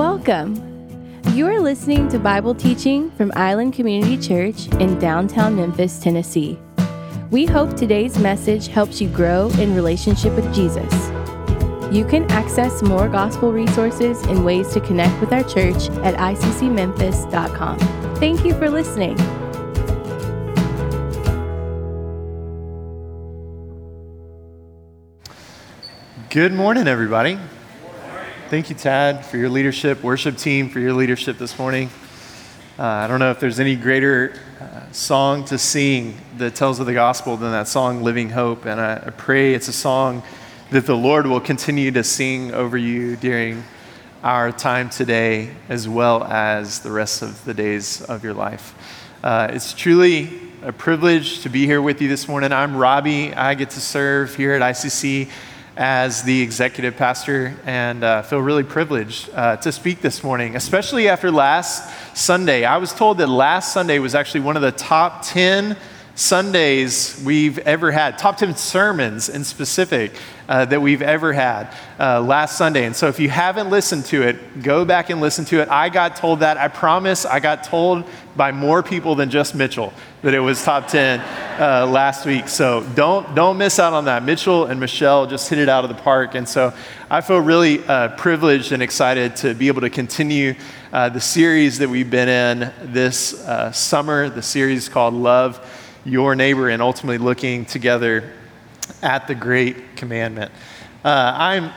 Welcome. You are listening to Bible teaching from Island Community Church in downtown Memphis, Tennessee. We hope today's message helps you grow in relationship with Jesus. You can access more gospel resources and ways to connect with our church at iccmemphis.com. Thank you for listening. Good morning, everybody. Thank you, Tad, for your leadership, worship team, for your leadership this morning. Uh, I don't know if there's any greater uh, song to sing that tells of the gospel than that song, Living Hope. And I, I pray it's a song that the Lord will continue to sing over you during our time today, as well as the rest of the days of your life. Uh, it's truly a privilege to be here with you this morning. I'm Robby. I get to serve here at ICC as the executive pastor and uh, feel really privileged uh, to speak this morning, especially after last Sunday. I was told that last Sunday was actually one of the top 10 Sundays we've ever had, top 10 sermons in specific uh, that we've ever had uh, last Sunday. And so if you haven't listened to it, go back and listen to it. I got told that. I promise I got told by more people than just Mitchell that it was top 10 uh, last week. So don't, don't miss out on that. Mitchell and Michelle just hit it out of the park. And so I feel really uh, privileged and excited to be able to continue uh, the series that we've been in this uh, summer, the series called Love your neighbor and ultimately looking together at the great commandment. Uh, I'm,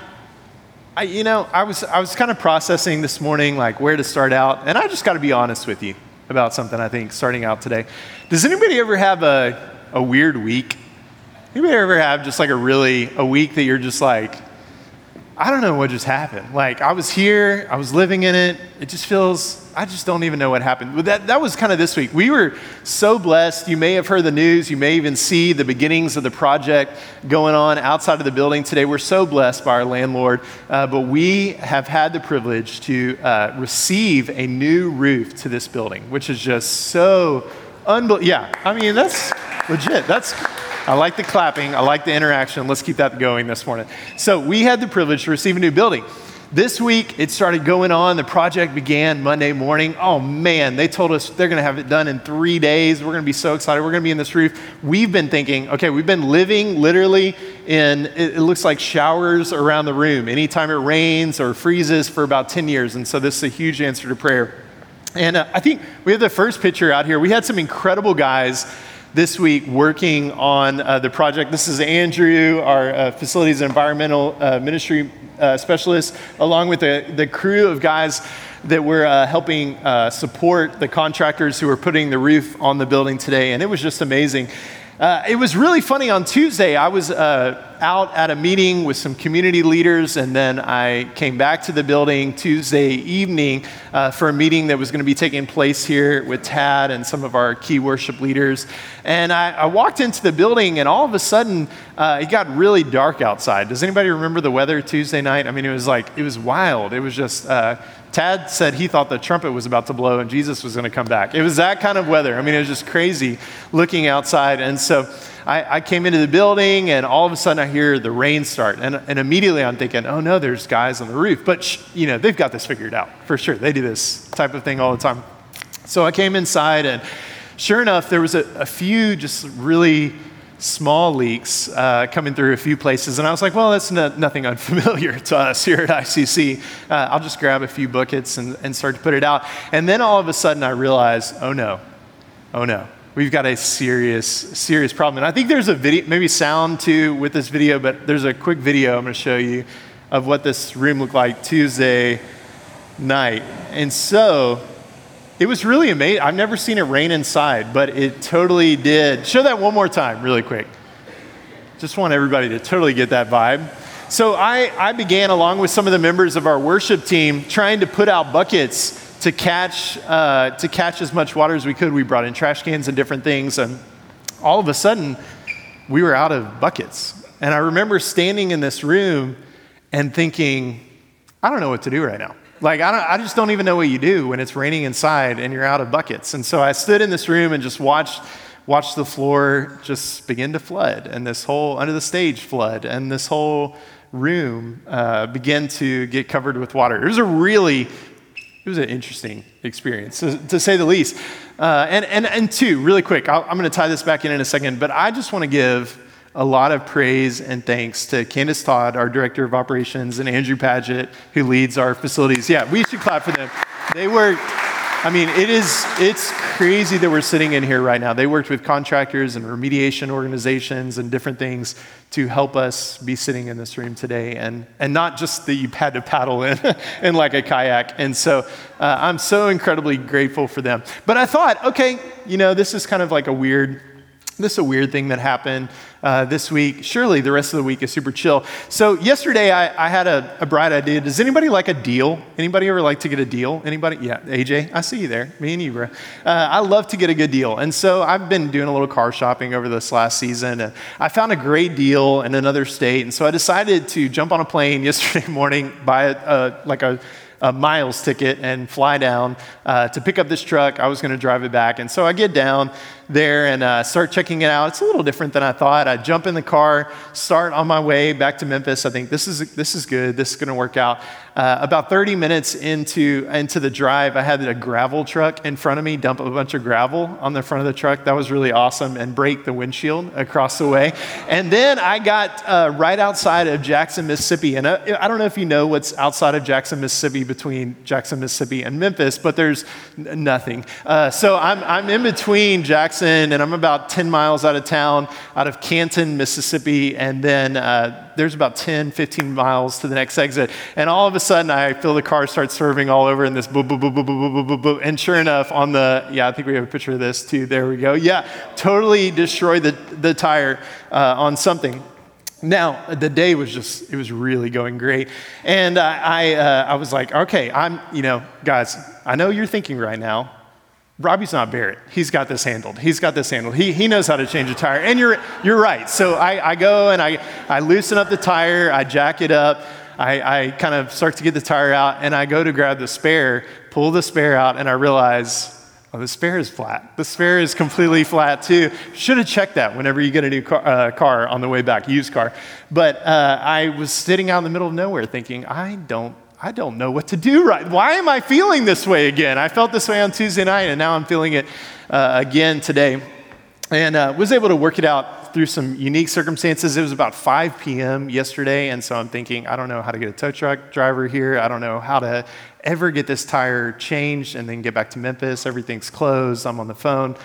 I, you know, I was, I was kind of processing this morning, like where to start out, and I just got to be honest with you about something, I think, starting out today. Does anybody ever have a, a weird week? Anybody ever have just like a really, a week that you're just like, I don't know what just happened. Like, I was here, I was living in it. It just feels, I just don't even know what happened. But that, that was kind of this week. We were so blessed. You may have heard the news. You may even see the beginnings of the project going on outside of the building today. We're so blessed by our landlord. Uh, but we have had the privilege to uh, receive a new roof to this building, which is just so unbelievable. Yeah, I mean, that's legit. That's I like the clapping. I like the interaction. Let's keep that going this morning. So, we had the privilege to receive a new building. This week, it started going on. The project began Monday morning. Oh man, they told us they're going to have it done in three days. We're going to be so excited. We're going to be in this roof. We've been thinking, okay, we've been living literally in, it, looks like showers around the room anytime it rains or freezes for about 10 years. And so, this is a huge answer to prayer. And uh, I think we have the first picture out here. We had some incredible guys this week working on uh, the project. This is Andrew, our uh, facilities and environmental uh, ministry uh, specialist, along with the, the crew of guys that were uh, helping uh, support the contractors who were putting the roof on the building today. And it was just amazing. Uh, it was really funny on Tuesday. I was uh, out at a meeting with some community leaders, and then I came back to the building Tuesday evening uh, for a meeting that was going to be taking place here with Tad and some of our key worship leaders. And I, I walked into the building, and all of a sudden, uh, it got really dark outside. Does anybody remember the weather Tuesday night? I mean, it was like, it was wild. It was just uh, Tad said he thought the trumpet was about to blow and Jesus was going to come back. It was that kind of weather. I mean, it was just crazy looking outside. And so I, I, came into the building and all of a sudden I hear the rain start. And, and immediately I'm thinking, oh no, there's guys on the roof. But, sh- you know, they've got this figured out for sure. They do this type of thing all the time. So I came inside and sure enough, there was a, a few just really small leaks uh, coming through a few places. And I was like, well, that's no, nothing unfamiliar to us here at ICC. Uh, I'll just grab a few buckets and, and start to put it out. And then all of a sudden I realized, oh no, oh no. We've got a serious, serious problem. And I think there's a video, maybe sound too with this video, but there's a quick video I'm going to show you of what this room looked like Tuesday night. And so it was really amazing. I've never seen it rain inside, but it totally did. Show that one more time, really quick. Just want everybody to totally get that vibe. So I, I began, along with some of the members of our worship team, trying to put out buckets to catch, uh, to catch as much water as we could. We brought in trash cans and different things, and all of a sudden, we were out of buckets. And I remember standing in this room and thinking, I don't know what to do right now. Like, I, I, just don't even know what you do when it's raining inside and you're out of buckets. And so I stood in this room and just watched, watched the floor just begin to flood, and this whole, under the stage flood, and this whole room uh, begin to get covered with water. It was a really it was an interesting experience, to, to say the least. Uh, and, and, and two, really quick, i am going to tie this back in in a second, but I just want to give a lot of praise and thanks to Candace Todd, our director of operations, and Andrew Paget, who leads our facilities. Yeah, we should clap for them. They work. I mean, it is, it's crazy that we're sitting in here right now. They worked with contractors and remediation organizations and different things to help us be sitting in this room today. And, and not just that you had to paddle in, in like a kayak. And so uh, I'm so incredibly grateful for them. But I thought, okay, you know, this is kind of like a weird this is a weird thing that happened uh, this week. Surely the rest of the week is super chill. So yesterday I, I had a, a, bright idea. Does anybody like a deal? Anybody ever like to get a deal? Anybody? Yeah, AJ, I see you there. Me and you, bro. Uh, I love to get a good deal. And so I've been doing a little car shopping over this last season. And I found a great deal in another state. And so I decided to jump on a plane yesterday morning, buy a, a like a a miles ticket and fly down uh, to pick up this truck. I was going to drive it back. And so I get down there and uh, start checking it out. It's a little different than I thought. I jump in the car, start on my way back to Memphis. I think this is, this is good. This is going to work out. Uh, about 30 minutes into, into the drive, I had a gravel truck in front of me dump a bunch of gravel on the front of the truck. That was really awesome and break the windshield across the way. And then I got uh, right outside of Jackson, Mississippi. And I, uh, I, don't know if you know what's outside of Jackson, Mississippi between Jackson, Mississippi and Memphis, but there's n- nothing. Uh, so I'm, I'm in between Jackson Jackson, and I'm about 10 miles out of town, out of Canton, Mississippi, and then uh, there's about 10, 15 miles to the next exit. And all of a sudden, I feel the car start swerving all over in this boop, boop, boop, boop, boop, boop, boop, And sure enough, on the, yeah, I think we have a picture of this too. There we go. Yeah, totally destroyed the, the tire uh, on something. Now, the day was just, it was really going great. And I, I, uh, I was like, okay, I'm, you know, guys, I know you're thinking right now, Robby's not Barrett. He's got this handled. He's got this handled. He, he knows how to change a tire. And you're, you're right. So I, I go and I, I loosen up the tire, I jack it up, I, I kind of start to get the tire out, and I go to grab the spare, pull the spare out, and I realize, oh, the spare is flat. The spare is completely flat too. Should have checked that whenever you get a new car, uh, car on the way back, used car. But uh, I was sitting out in the middle of nowhere thinking, I don't I don't know what to do right. Why am I feeling this way again? I felt this way on Tuesday night, and now I'm feeling it uh, again today. And uh, was able to work it out through some unique circumstances. It was about 5 p.m. yesterday, and so I'm thinking, I don't know how to get a tow truck driver here. I don't know how to ever get this tire changed and then get back to Memphis. Everything's closed. I'm on the phone.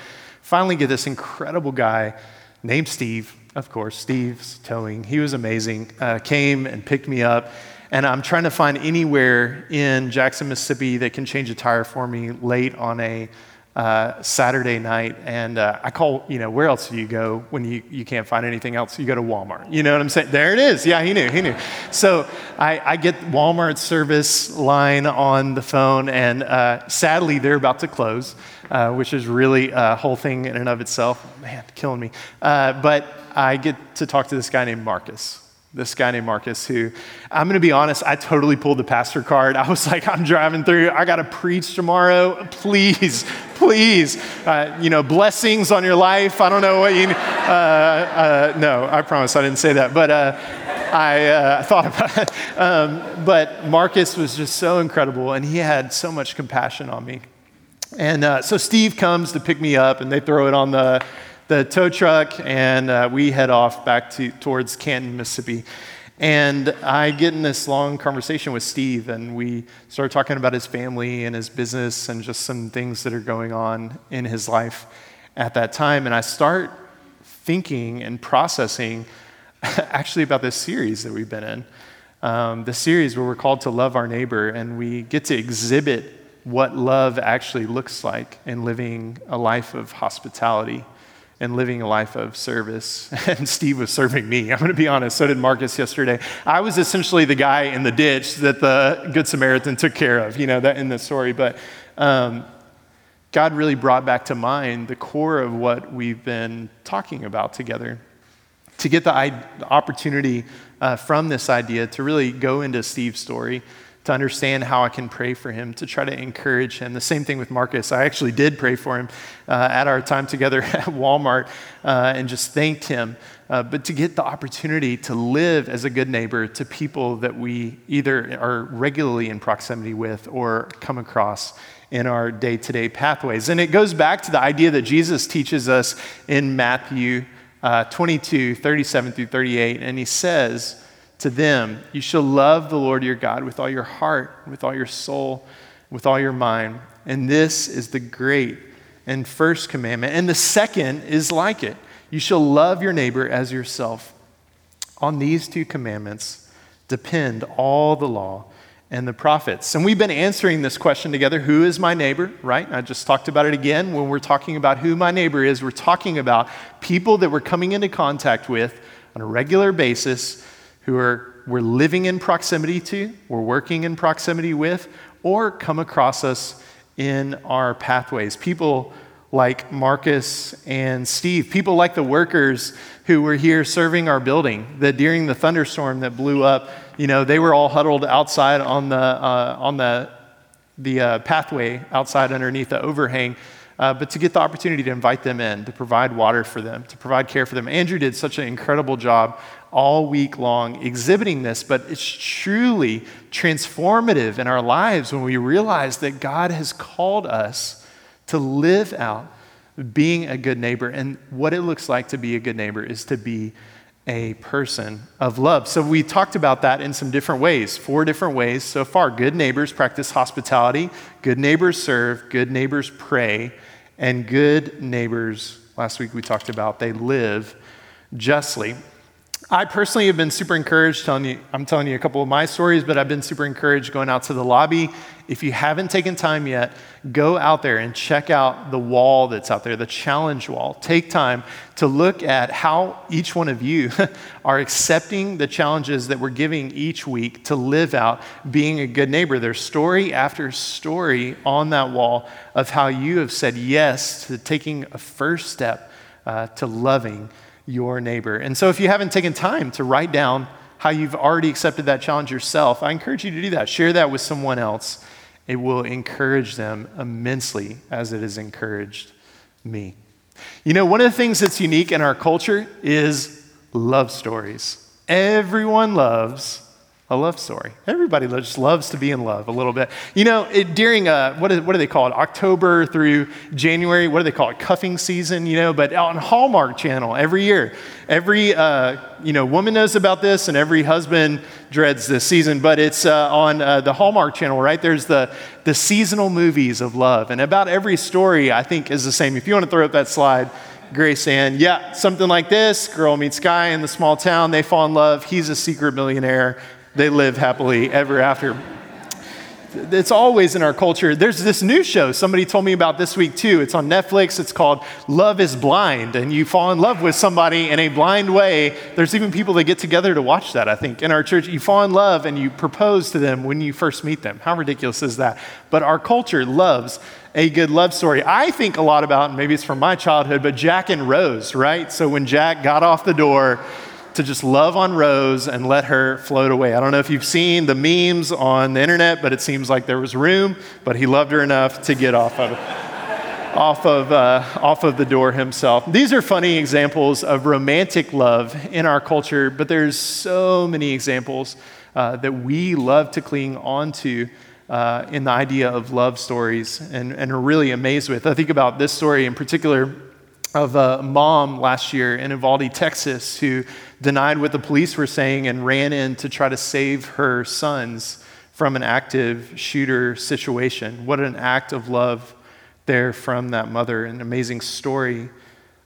Finally, get this incredible guy named Steve, of course, Steve's towing. He was amazing. Uh, came and picked me up and I'm trying to find anywhere in Jackson, Mississippi that can change a tire for me late on a uh, Saturday night. And uh, I call, you know, where else do you go when you, you can't find anything else? You go to Walmart. You know what I'm saying? There it is. Yeah, he knew, he knew. So I, I get Walmart service line on the phone, and uh, sadly, they're about to close, uh, which is really a whole thing in and of itself. Man, killing me. Uh, but I get to talk to this guy named Marcus this guy named Marcus, who I'm going to be honest, I totally pulled the pastor card. I was like, I'm driving through, I got to preach tomorrow. Please, please, uh, you know, blessings on your life. I don't know what you, uh, uh, no, I promise I didn't say that, but uh, I uh, thought about it. Um, but Marcus was just so incredible, and he had so much compassion on me. And uh, so Steve comes to pick me up, and they throw it on the the tow truck, and uh, we head off back to, towards Canton, Mississippi. And I get in this long conversation with Steve, and we start talking about his family and his business and just some things that are going on in his life at that time. And I start thinking and processing actually about this series that we've been in. Um, the series where we're called to love our neighbor, and we get to exhibit what love actually looks like in living a life of hospitality and living a life of service. And Steve was serving me. I'm going to be honest. So did Marcus yesterday. I was essentially the guy in the ditch that the Good Samaritan took care of, you know, that in the story. But um, God really brought back to mind the core of what we've been talking about together. To get the, the opportunity uh, from this idea to really go into Steve's story to understand how I can pray for him, to try to encourage him. The same thing with Marcus. I actually did pray for him uh, at our time together at Walmart uh, and just thanked him. Uh, but to get the opportunity to live as a good neighbor to people that we either are regularly in proximity with or come across in our day to day pathways. And it goes back to the idea that Jesus teaches us in Matthew uh, 22, 37 through 38. And he says to them, You shall love the Lord your God with all your heart, with all your soul, with all your mind. And this is the great and first commandment. And the second is like it you shall love your neighbor as yourself. On these two commandments depend all the law and the prophets. And we've been answering this question together who is my neighbor, right? I just talked about it again. When we're talking about who my neighbor is, we're talking about people that we're coming into contact with on a regular basis who are we're living in proximity to, we're working in proximity with, or come across us in our pathways. People like Marcus and Steve, people like the workers who were here serving our building, that during the thunderstorm that blew up, you know, they were all huddled outside on the, uh, on the, the uh, pathway outside underneath the overhang. Uh, but to get the opportunity to invite them in, to provide water for them, to provide care for them. Andrew did such an incredible job all week long exhibiting this, but it's truly transformative in our lives when we realize that God has called us to live out being a good neighbor. And what it looks like to be a good neighbor is to be a person of love. So we talked about that in some different ways, four different ways so far. Good neighbors practice hospitality, good neighbors serve, good neighbors pray, and good neighbors, last week we talked about, they live justly. I personally have been super encouraged. Telling you, I'm telling you a couple of my stories, but I've been super encouraged going out to the lobby. If you haven't taken time yet, go out there and check out the wall that's out there, the challenge wall. Take time to look at how each one of you are accepting the challenges that we're giving each week to live out being a good neighbor. There's story after story on that wall of how you have said yes to taking a first step uh, to loving your neighbor. And so, if you haven't taken time to write down how you've already accepted that challenge yourself, I encourage you to do that. Share that with someone else. It will encourage them immensely as it has encouraged me. You know, one of the things that's unique in our culture is love stories. Everyone loves a love story. Everybody just loves to be in love a little bit. You know, it, during, uh, what, is, what do they call it? October through January, what do they call it? Cuffing season, you know, but on Hallmark Channel every year, every, uh, you know, woman knows about this and every husband dreads this season, but it's uh, on uh, the Hallmark Channel, right? There's the, the seasonal movies of love. And about every story, I think, is the same. If you want to throw up that slide, Grace Ann, yeah, something like this girl meets guy in the small town, they fall in love, he's a secret millionaire they live happily ever after. It's always in our culture. There's this new show somebody told me about this week too. It's on Netflix. It's called Love is Blind, and you fall in love with somebody in a blind way. There's even people that get together to watch that, I think. In our church, you fall in love and you propose to them when you first meet them. How ridiculous is that? But our culture loves a good love story. I think a lot about, maybe it's from my childhood, but Jack and Rose, right? So when Jack got off the door, to just love on Rose and let her float away. I don't know if you've seen the memes on the internet, but it seems like there was room, but he loved her enough to get off of off of, uh, off of the door himself. These are funny examples of romantic love in our culture, but there's so many examples uh, that we love to cling onto uh, in the idea of love stories and, and are really amazed with. I think about this story in particular of a mom last year in Uvalde, Texas, who denied what the police were saying and ran in to try to save her sons from an active shooter situation. What an act of love there from that mother, an amazing story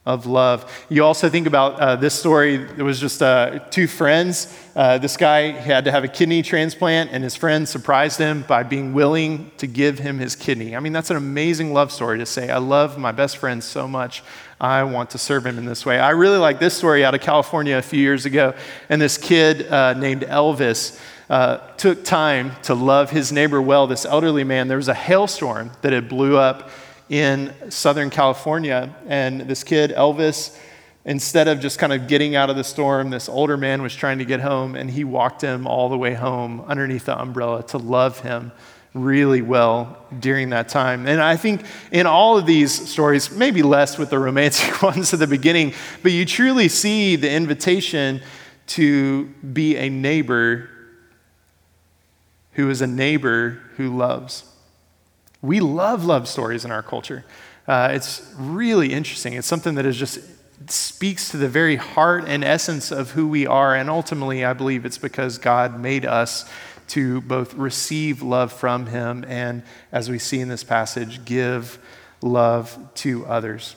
of love. You also think about uh, this story. It was just uh, two friends. Uh, this guy had to have a kidney transplant, and his friend surprised him by being willing to give him his kidney. I mean, that's an amazing love story to say, I love my best friend so much. I want to serve him in this way. I really like this story out of California a few years ago. And this kid uh, named Elvis uh, took time to love his neighbor well, this elderly man. There was a hailstorm that had blew up in Southern California. And this kid, Elvis, Instead of just kind of getting out of the storm, this older man was trying to get home, and he walked him all the way home underneath the umbrella to love him really well during that time. And I think in all of these stories, maybe less with the romantic ones at the beginning, but you truly see the invitation to be a neighbor who is a neighbor who loves. We love love stories in our culture. Uh, it's really interesting. It's something that is just speaks to the very heart and essence of who we are. And ultimately, I believe it's because God made us to both receive love from Him and, as we see in this passage, give love to others.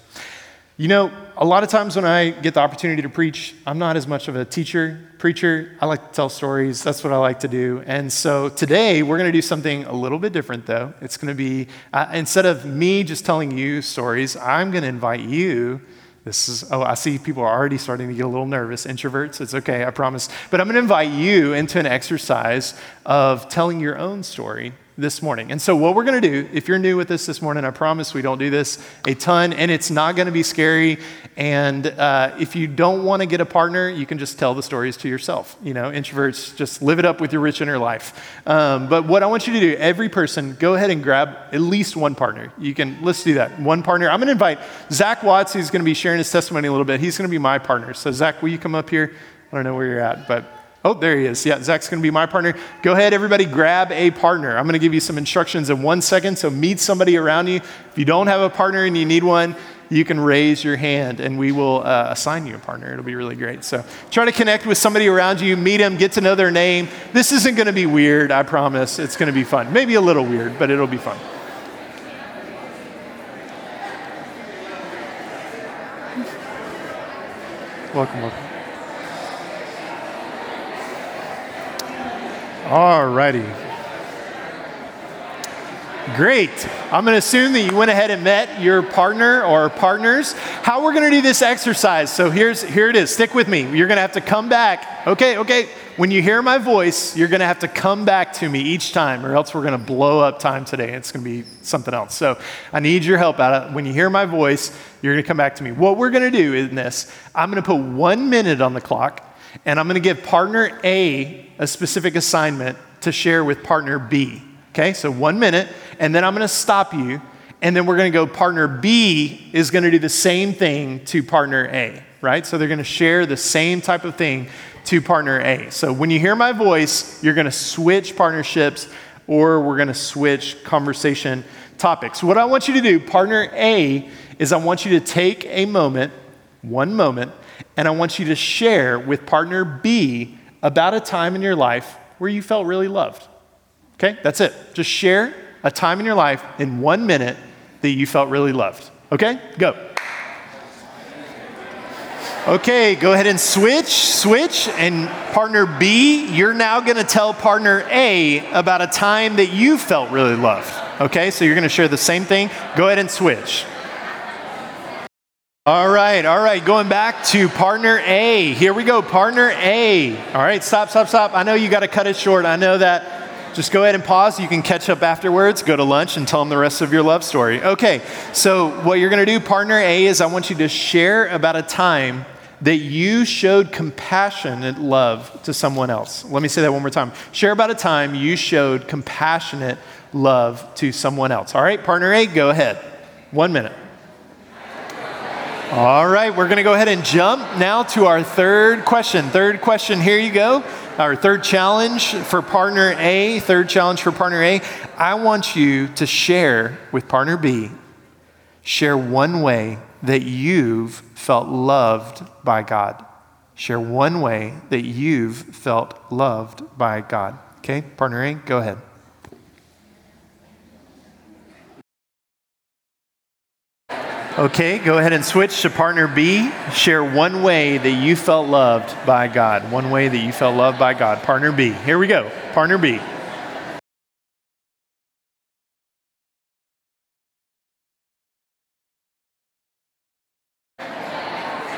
You know, a lot of times when I get the opportunity to preach, I'm not as much of a teacher, preacher. I like to tell stories. That's what I like to do. And so today we're going to do something a little bit different, though. It's going to be, uh, instead of me just telling you stories, I'm going to invite you this is, oh, I see people are already starting to get a little nervous. Introverts, it's okay, I promise. But I'm going to invite you into an exercise of telling your own story this morning. And so, what we're going to do, if you're new with us this morning, I promise we don't do this a ton, and it's not going to be scary. And uh, if you don't want to get a partner, you can just tell the stories to yourself. You know, introverts, just live it up with your rich inner life. Um, but what I want you to do, every person, go ahead and grab at least one partner. You can, let's do that. One partner. I'm going to invite Zach Watts, who's going to be sharing his testimony a little bit. He's going to be my partner. So, Zach, will you come up here? I don't know where you're at, but Oh, there he is. Yeah, Zach's going to be my partner. Go ahead, everybody, grab a partner. I'm going to give you some instructions in one second. So meet somebody around you. If you don't have a partner and you need one, you can raise your hand and we will uh, assign you a partner. It'll be really great. So try to connect with somebody around you, meet them, get to know their name. This isn't going to be weird, I promise. It's going to be fun. Maybe a little weird, but it'll be fun. Welcome, welcome. All righty. Great. I'm going to assume that you went ahead and met your partner or partners. How we're going to do this exercise. So here's here it is. Stick with me. You're going to have to come back. Okay, okay. When you hear my voice, you're going to have to come back to me each time or else we're going to blow up time today. It's going to be something else. So I need your help out. When you hear my voice, you're going to come back to me. What we're going to do in this, I'm going to put 1 minute on the clock and I'm going to give partner A a specific assignment to share with partner B. Okay, so one minute, and then I'm going to stop you, and then we're going to go partner B is going to do the same thing to partner A, right? So they're going to share the same type of thing to partner A. So when you hear my voice, you're going to switch partnerships or we're going to switch conversation topics. What I want you to do, partner A, is I want you to take a moment, one moment, and I want you to share with partner B about a time in your life where you felt really loved. Okay, that's it. Just share a time in your life in one minute that you felt really loved. Okay, go. Okay, go ahead and switch, switch, and partner B, you're now gonna tell partner A about a time that you felt really loved. Okay, so you're gonna share the same thing. Go ahead and switch. All right, all right, going back to partner A. Here we go, partner A. All right, stop, stop, stop. I know you got to cut it short. I know that. Just go ahead and pause. You can catch up afterwards, go to lunch, and tell them the rest of your love story. Okay, so what you're going to do, partner A, is I want you to share about a time that you showed compassionate love to someone else. Let me say that one more time. Share about a time you showed compassionate love to someone else. All right, partner A, go ahead. One minute. All right, we're going to go ahead and jump now to our third question. Third question, here you go. Our third challenge for partner A, third challenge for partner A. I want you to share with partner B, share one way that you've felt loved by God. Share one way that you've felt loved by God. Okay, partner A, go ahead. Okay, go ahead and switch to partner B. Share one way that you felt loved by God. One way that you felt loved by God. Partner B. Here we go. Partner B.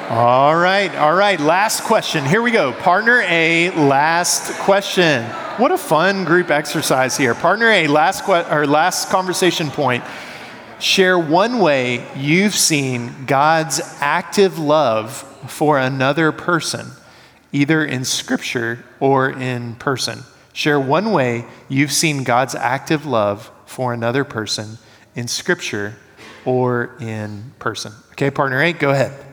All right, all right. Last question. Here we go. Partner A, last question. What a fun group exercise here. Partner A, last que- or last conversation point. Share one way you've seen God's active love for another person, either in scripture or in person. Share one way you've seen God's active love for another person in scripture or in person. Okay, partner A, go ahead.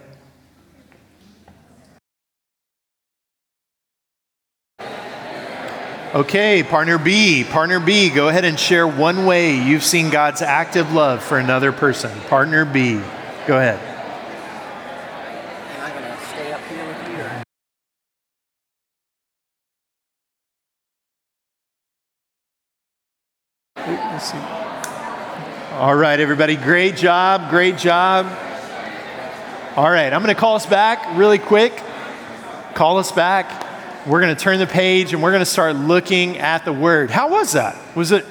Okay, partner B, partner B, go ahead and share one way you've seen God's active love for another person. Partner B, go ahead. All right, everybody, great job, great job. All right, I'm going to call us back really quick. Call us back. We're going to turn the page and we're going to start looking at the word. How was that? Was it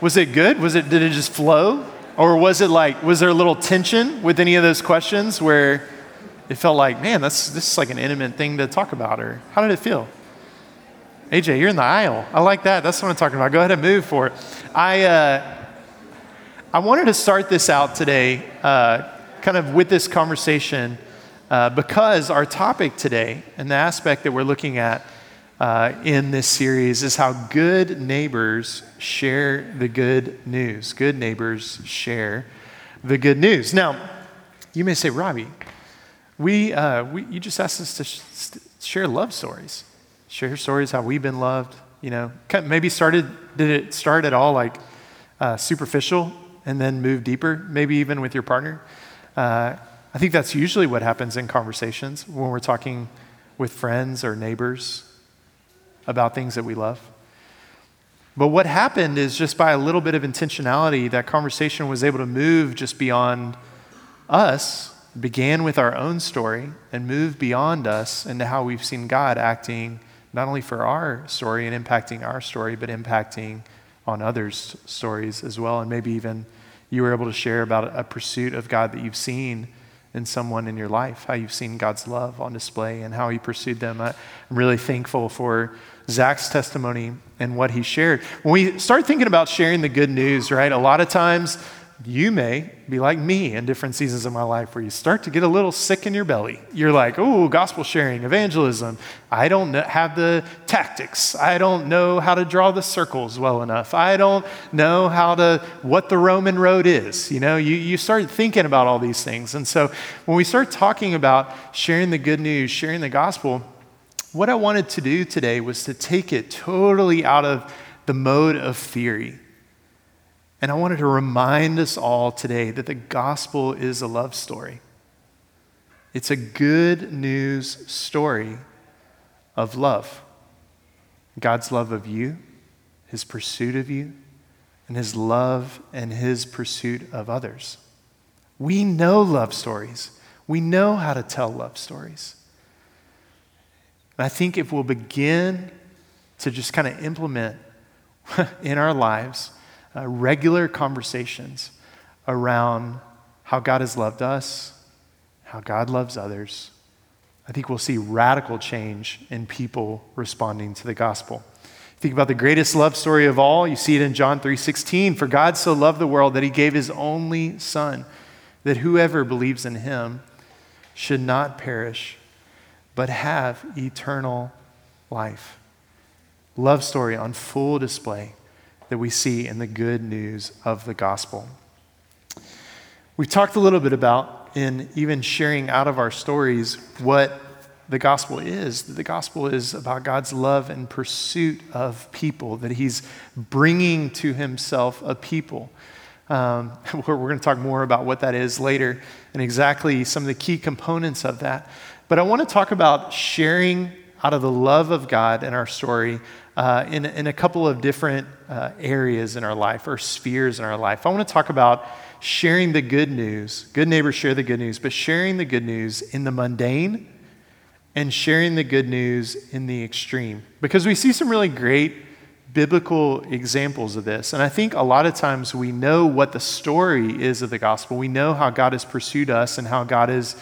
was it good? Was it did it just flow? Or was it like was there a little tension with any of those questions where it felt like, man, that's this is like an intimate thing to talk about or how did it feel? AJ, you're in the aisle. I like that. That's what I'm talking about. Go ahead and move for it. I, uh, I wanted to start this out today, uh, kind of with this conversation, uh, because our topic today and the aspect that we're looking at uh, in this series is how good neighbors share the good news. Good neighbors share the good news. Now, you may say, Robby, we, uh, we, you just asked us to sh- share love stories share stories how we've been loved. You know, maybe started, did it start at all like uh, superficial and then move deeper, maybe even with your partner? Uh, I think that's usually what happens in conversations when we're talking with friends or neighbors about things that we love. But what happened is just by a little bit of intentionality, that conversation was able to move just beyond us, began with our own story, and move beyond us into how we've seen God acting not only for our story and impacting our story, but impacting on others' stories as well. And maybe even you were able to share about a pursuit of God that you've seen in someone in your life, how you've seen God's love on display and how He pursued them. I'm really thankful for Zach's testimony and what he shared. When we start thinking about sharing the good news, right, a lot of times you may be like me in different seasons of my life where you start to get a little sick in your belly. You're like, oh, gospel sharing, evangelism. I don't have the tactics. I don't know how to draw the circles well enough. I don't know how to, what the Roman road is. You know, you, you start thinking about all these things. And so when we start talking about sharing the good news, sharing the gospel, what I wanted to do today was to take it totally out of the mode of theory and I wanted to remind us all today that the gospel is a love story. It's a good news story of love God's love of you, his pursuit of you, and his love and his pursuit of others. We know love stories, we know how to tell love stories. And I think if we'll begin to just kind of implement in our lives, uh, regular conversations around how God has loved us, how God loves others, I think we'll see radical change in people responding to the gospel. Think about the greatest love story of all. You see it in John 3:16. For God so loved the world that he gave his only son, that whoever believes in him should not perish, but have eternal life. Love story on full display that we see in the good news of the gospel. We talked a little bit about in even sharing out of our stories what the gospel is. The gospel is about God's love and pursuit of people, that He's bringing to Himself a people. Um, we're, we're going to talk more about what that is later and exactly some of the key components of that. But I want to talk about sharing out of the love of God in our story uh, in, in a couple of different uh, areas in our life or spheres in our life. I want to talk about sharing the good news. Good neighbors share the good news, but sharing the good news in the mundane and sharing the good news in the extreme. Because we see some really great biblical examples of this. And I think a lot of times we know what the story is of the gospel. We know how God has pursued us and how God is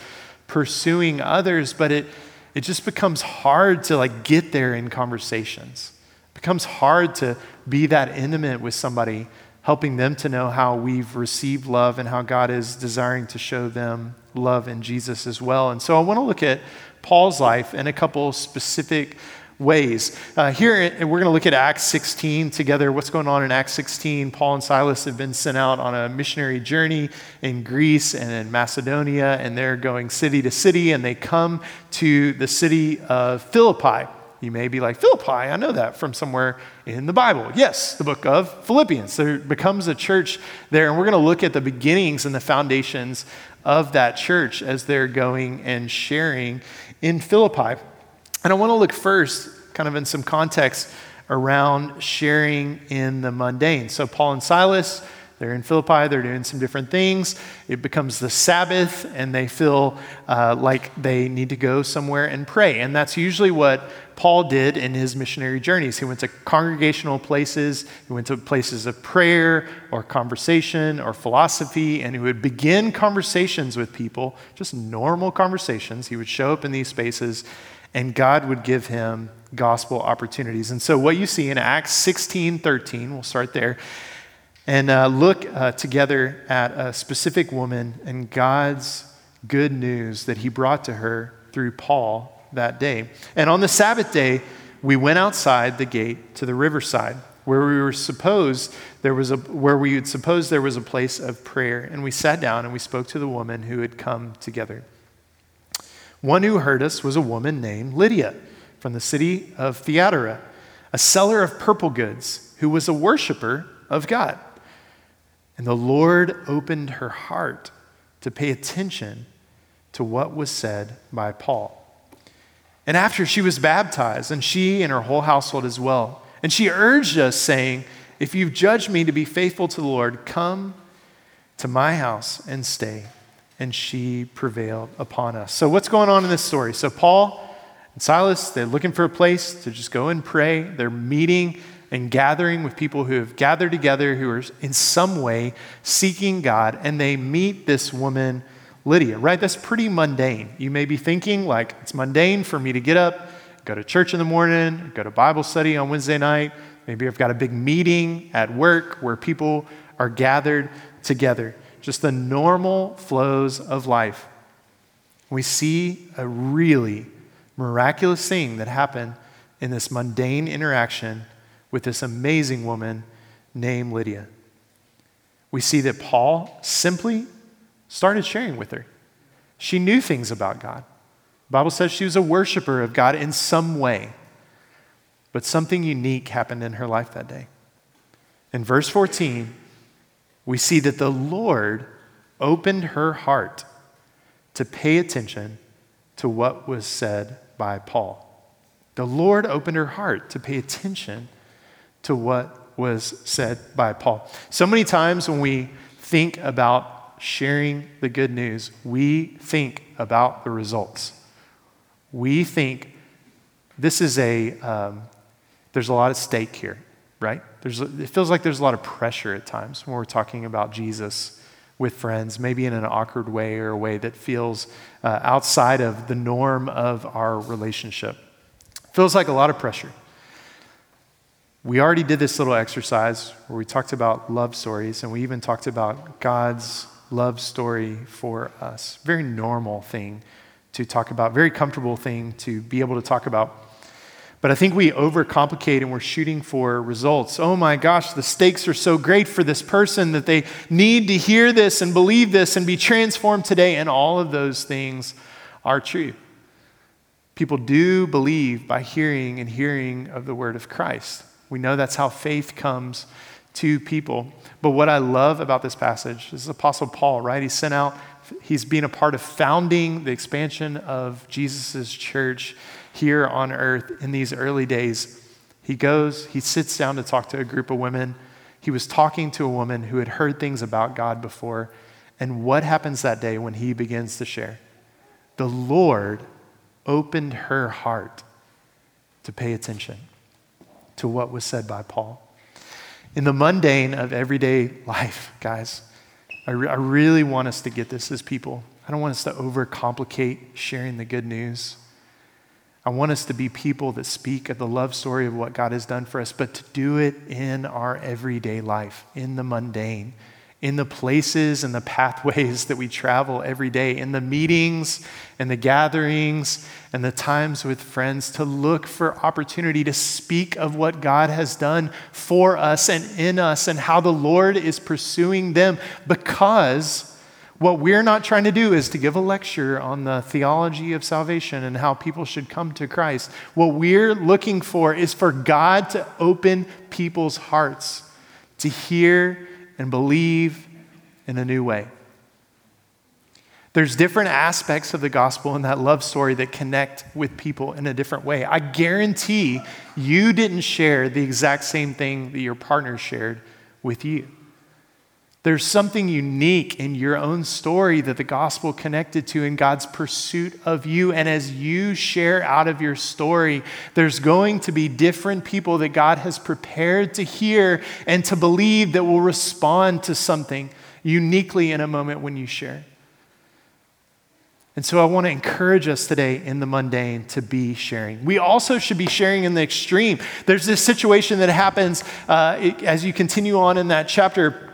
pursuing others, but it, it just becomes hard to like get there in conversations It becomes hard to be that intimate with somebody helping them to know how we've received love and how God is desiring to show them love in Jesus as well. And so I want to look at Paul's life and a couple specific ways. Uh, here, we're going to look at Acts 16 together. What's going on in Acts 16? Paul and Silas have been sent out on a missionary journey in Greece and in Macedonia, and they're going city to city, and they come to the city of Philippi. You may be like, Philippi, I know that from somewhere in the Bible. Yes, the book of Philippians. There becomes a church there, and we're going to look at the beginnings and the foundations of that church as they're going and sharing in Philippi. And I want to look first, kind of in some context, around sharing in the mundane. So, Paul and Silas they're in Philippi, they're doing some different things. It becomes the Sabbath, and they feel uh, like they need to go somewhere and pray. And that's usually what Paul did in his missionary journeys. He went to congregational places, he went to places of prayer or conversation or philosophy, and he would begin conversations with people, just normal conversations. He would show up in these spaces, and God would give him gospel opportunities. And so, what you see in Acts 16 13, we'll start there and uh, look uh, together at a specific woman and God's good news that he brought to her through Paul that day. And on the Sabbath day, we went outside the gate to the riverside where we were supposed there was a where we would suppose there was a place of prayer and we sat down and we spoke to the woman who had come together one who heard us was a woman named lydia from the city of Thyatira, a seller of purple goods who was a worshiper of god and the Lord opened her heart to pay attention to what was said by Paul. And after she was baptized, and she and her whole household as well, and she urged us, saying, If you've judged me to be faithful to the Lord, come to my house and stay. And she prevailed upon us. So, what's going on in this story? So, Paul and Silas, they're looking for a place to just go and pray. They're meeting and gathering with people who have gathered together, who are in some way seeking God, and they meet this woman, Lydia, right? That's pretty mundane. You may be thinking, like, it's mundane for me to get up, go to church in the morning, go to Bible study on Wednesday night. Maybe I've got a big meeting at work where people are gathered together. Just the normal flows of life. We see a really miraculous thing that happened in this mundane interaction with this amazing woman named Lydia. We see that Paul simply started sharing with her. She knew things about God. The Bible says she was a worshiper of God in some way. But something unique happened in her life that day. In verse 14, we see that the Lord opened her heart to pay attention to what was said by Paul. The Lord opened her heart to pay attention to what was said by Paul. So many times when we think about sharing the good news, we think about the results. We think this is a, um, there's a lot of stake here, right? There's, it feels like there's a lot of pressure at times when we're talking about Jesus with friends, maybe in an awkward way or a way that feels uh, outside of the norm of our relationship. Feels like a lot of pressure. We already did this little exercise where we talked about love stories, and we even talked about God's love story for us. Very normal thing to talk about, very comfortable thing to be able to talk about. But I think we overcomplicate and we're shooting for results. Oh my gosh, the stakes are so great for this person that they need to hear this and believe this and be transformed today. And all of those things are true. People do believe by hearing and hearing of the word of Christ. We know that's how faith comes to people. But what I love about this passage is Apostle Paul, right? He sent out, he's being a part of founding the expansion of Jesus' church here on earth in these early days. He goes, he sits down to talk to a group of women. He was talking to a woman who had heard things about God before. And what happens that day when he begins to share? The Lord opened her heart to pay attention to what was said by Paul. In the mundane of everyday life, guys, I, re- I really want us to get this as people. I don't want us to overcomplicate sharing the good news. I want us to be people that speak of the love story of what God has done for us, but to do it in our everyday life, in the mundane, in the places and the pathways that we travel every day, in the meetings and the gatherings and the times with friends, to look for opportunity to speak of what God has done for us and in us and how the Lord is pursuing them because what we're not trying to do is to give a lecture on the theology of salvation and how people should come to Christ. What we're looking for is for God to open people's hearts to hear and believe in a new way. There's different aspects of the gospel in that love story that connect with people in a different way. I guarantee you didn't share the exact same thing that your partner shared with you. There's something unique in your own story that the gospel connected to in God's pursuit of you. And as you share out of your story, there's going to be different people that God has prepared to hear and to believe that will respond to something uniquely in a moment when you share. And so I want to encourage us today in the mundane to be sharing. We also should be sharing in the extreme. There's this situation that happens uh, as you continue on in that chapter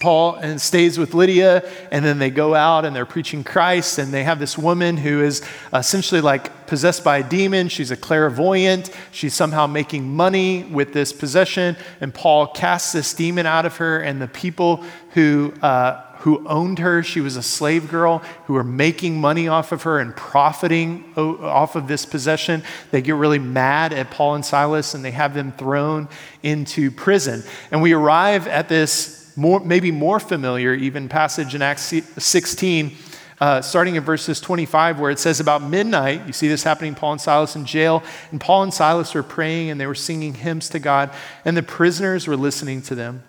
Paul and stays with Lydia, and then they go out and they're preaching Christ, and they have this woman who is essentially like possessed by a demon. She's a clairvoyant. She's somehow making money with this possession, and Paul casts this demon out of her, and the people who uh, who owned her, she was a slave girl, who were making money off of her and profiting off of this possession. They get really mad at Paul and Silas, and they have them thrown into prison. And we arrive at this more, maybe more familiar, even passage in Acts 16, uh, starting in verses 25, where it says about midnight, you see this happening, Paul and Silas in jail, and Paul and Silas were praying and they were singing hymns to God, and the prisoners were listening to them.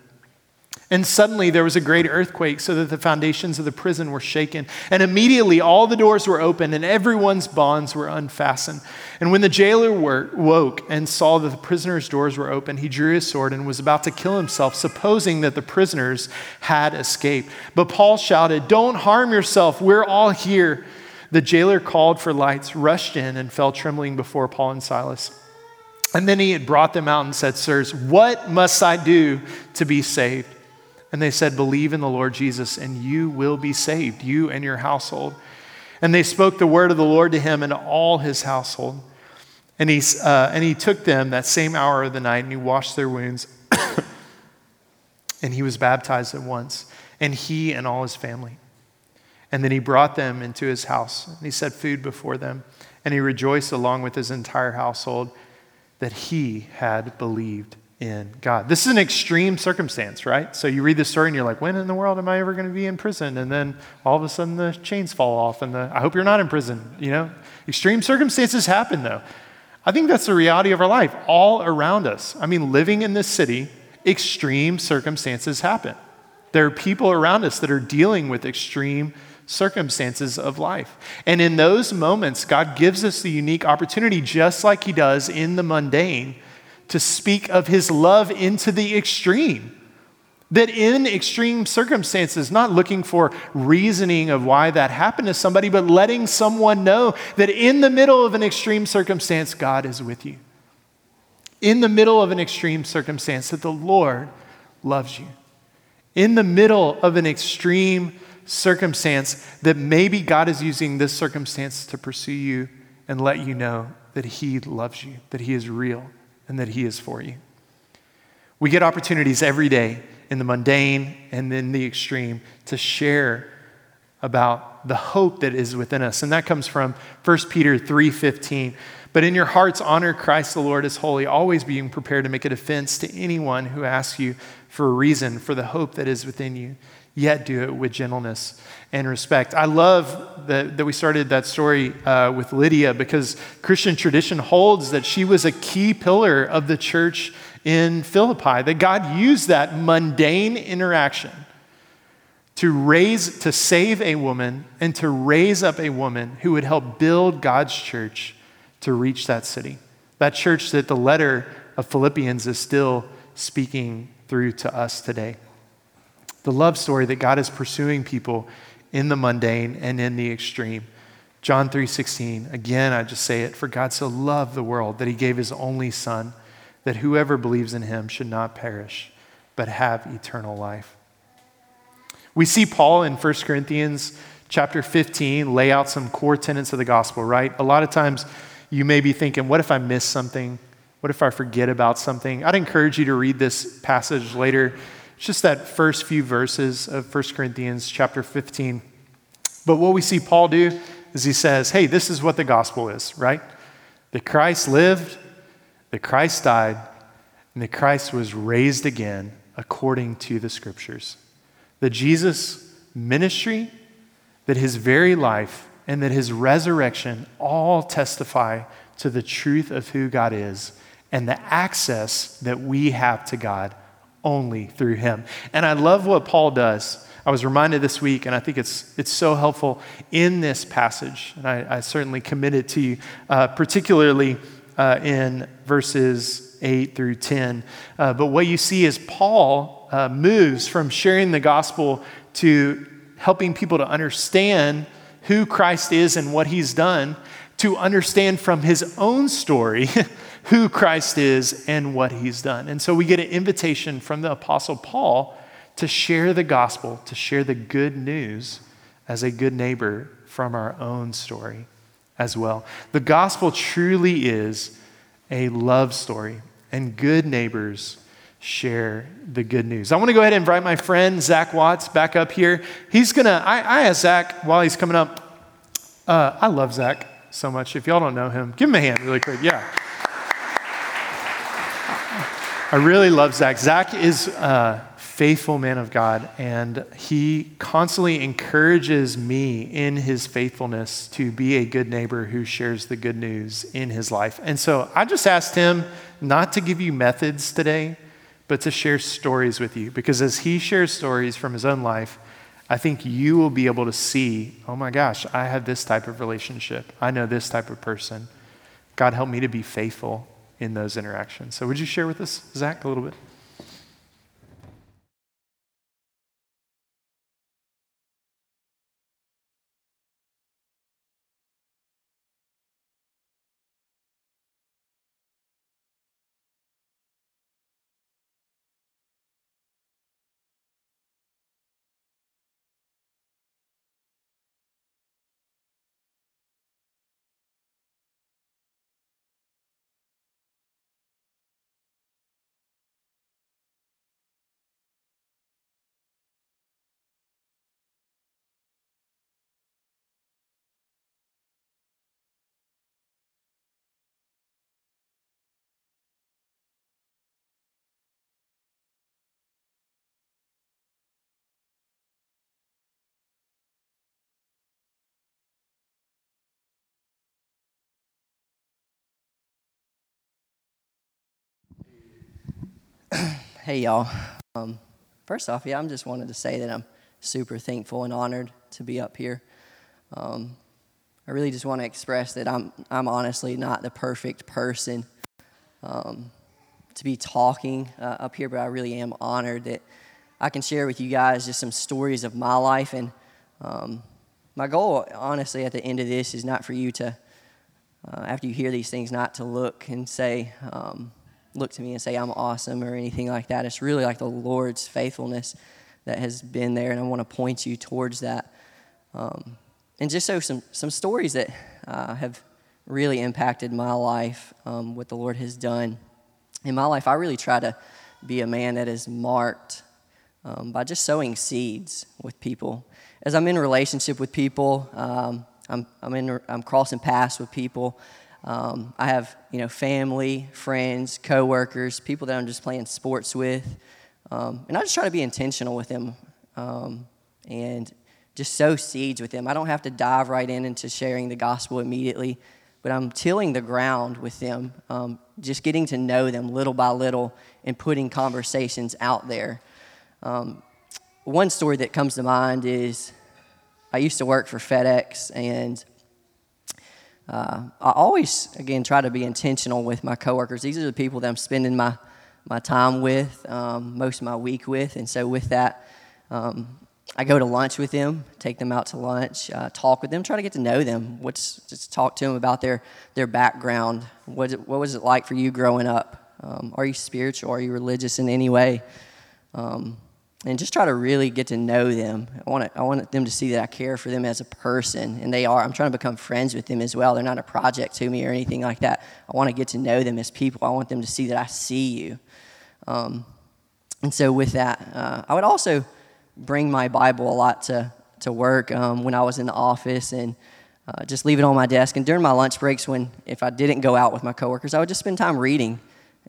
And suddenly there was a great earthquake, so that the foundations of the prison were shaken. And immediately all the doors were opened, and everyone's bonds were unfastened. And when the jailer woke and saw that the prisoner's doors were open, he drew his sword and was about to kill himself, supposing that the prisoners had escaped. But Paul shouted, Don't harm yourself, we're all here. The jailer called for lights, rushed in, and fell trembling before Paul and Silas. And then he had brought them out and said, Sirs, what must I do to be saved? And they said, Believe in the Lord Jesus, and you will be saved, you and your household. And they spoke the word of the Lord to him and all his household. And he, uh, and he took them that same hour of the night, and he washed their wounds. and he was baptized at once, and he and all his family. And then he brought them into his house, and he set food before them. And he rejoiced along with his entire household that he had believed in God. This is an extreme circumstance, right? So you read this story and you're like, when in the world am I ever going to be in prison? And then all of a sudden the chains fall off and the, I hope you're not in prison, you know? Extreme circumstances happen though. I think that's the reality of our life all around us. I mean, living in this city, extreme circumstances happen. There are people around us that are dealing with extreme circumstances of life. And in those moments, God gives us the unique opportunity, just like He does in the mundane, to speak of his love into the extreme. That in extreme circumstances, not looking for reasoning of why that happened to somebody, but letting someone know that in the middle of an extreme circumstance, God is with you. In the middle of an extreme circumstance, that the Lord loves you. In the middle of an extreme circumstance, that maybe God is using this circumstance to pursue you and let you know that He loves you, that He is real and that He is for you. We get opportunities every day in the mundane and in the extreme to share about the hope that is within us. And that comes from 1 Peter 3:15. But in your hearts honor Christ the Lord as holy, always being prepared to make a defense to anyone who asks you for a reason for the hope that is within you yet do it with gentleness and respect. I love that, that we started that story uh, with Lydia because Christian tradition holds that she was a key pillar of the church in Philippi, that God used that mundane interaction to raise, to save a woman and to raise up a woman who would help build God's church to reach that city. That church that the letter of Philippians is still speaking through to us today the love story that God is pursuing people in the mundane and in the extreme, John 3:16, again I just say it, for God so loved the world that he gave his only son that whoever believes in him should not perish but have eternal life. We see Paul in 1 Corinthians chapter 15 lay out some core tenets of the gospel, right? A lot of times you may be thinking, what if I miss something? What if I forget about something? I'd encourage you to read this passage later. It's just that first few verses of 1 Corinthians chapter 15. But what we see Paul do is he says, hey, this is what the gospel is, right? That Christ lived, that Christ died, and that Christ was raised again according to the scriptures. That Jesus' ministry, that his very life, and that his resurrection all testify to the truth of who God is and the access that we have to God only through him. And I love what Paul does. I was reminded this week, and I think it's, it's so helpful in this passage, and I, I certainly commit it to you, uh, particularly uh, in verses 8 through 10. Uh, but what you see is Paul uh, moves from sharing the gospel to helping people to understand who Christ is and what he's done, to understand from his own story who Christ is and what he's done. And so we get an invitation from the Apostle Paul to share the gospel, to share the good news as a good neighbor from our own story as well. The gospel truly is a love story, and good neighbors share the good news. I want to go ahead and invite my friend Zach Watts back up here. He's gonna, I, I asked Zach while he's coming up, uh, I love Zach so much. If y'all don't know him, give him a hand really quick. Yeah. I really love Zach. Zach is a faithful man of God, and he constantly encourages me in his faithfulness to be a good neighbor who shares the good news in his life. And so I just asked him not to give you methods today, but to share stories with you, because as he shares stories from his own life, I think you will be able to see, oh my gosh, I have this type of relationship. I know this type of person. God, help me to be faithful in those interactions. So, would you share with us, Zach, a little bit? hey, y'all. Um, first off, yeah, I'm just wanted to say that I'm super thankful and honored to be up here. Um, I really just want to express that I'm, I'm honestly not the perfect person um, to be talking uh, up here, but I really am honored that I can share with you guys just some stories of my life. And um, my goal, honestly, at the end of this is not for you to, uh, after you hear these things, not to look and say, um, look to me and say I'm awesome or anything like that. It's really like the Lord's faithfulness that has been there, and I want to point you towards that. Um, and just so some, some stories that uh, have really impacted my life, um, what the Lord has done. In my life, I really try to be a man that is marked um, by just sowing seeds with people. As I'm in relationship with people, um, I'm, I'm, in, I'm crossing paths with people. Um, I have, you know, family, friends, coworkers, people that I'm just playing sports with, um, and I just try to be intentional with them um, and just sow seeds with them. I don't have to dive right in into sharing the gospel immediately, but I'm tilling the ground with them, um, just getting to know them little by little and putting conversations out there. Um, one story that comes to mind is I used to work for FedEx and uh, I always, again, try to be intentional with my coworkers. These are the people that I'm spending my, my time with, um, most of my week with. And so, with that, um, I go to lunch with them, take them out to lunch, uh, talk with them, try to get to know them. What's just talk to them about their their background. What what was it like for you growing up? Um, are you spiritual? Are you religious in any way? Um, and just try to really get to know them. I want I want them to see that I care for them as a person, and they are. I'm trying to become friends with them as well. They're not a project to me or anything like that. I want to get to know them as people. I want them to see that I see you. Um, and so, with that, uh, I would also bring my Bible a lot to, to work um, when I was in the office and uh, just leave it on my desk. And during my lunch breaks, when if I didn't go out with my coworkers, I would just spend time reading.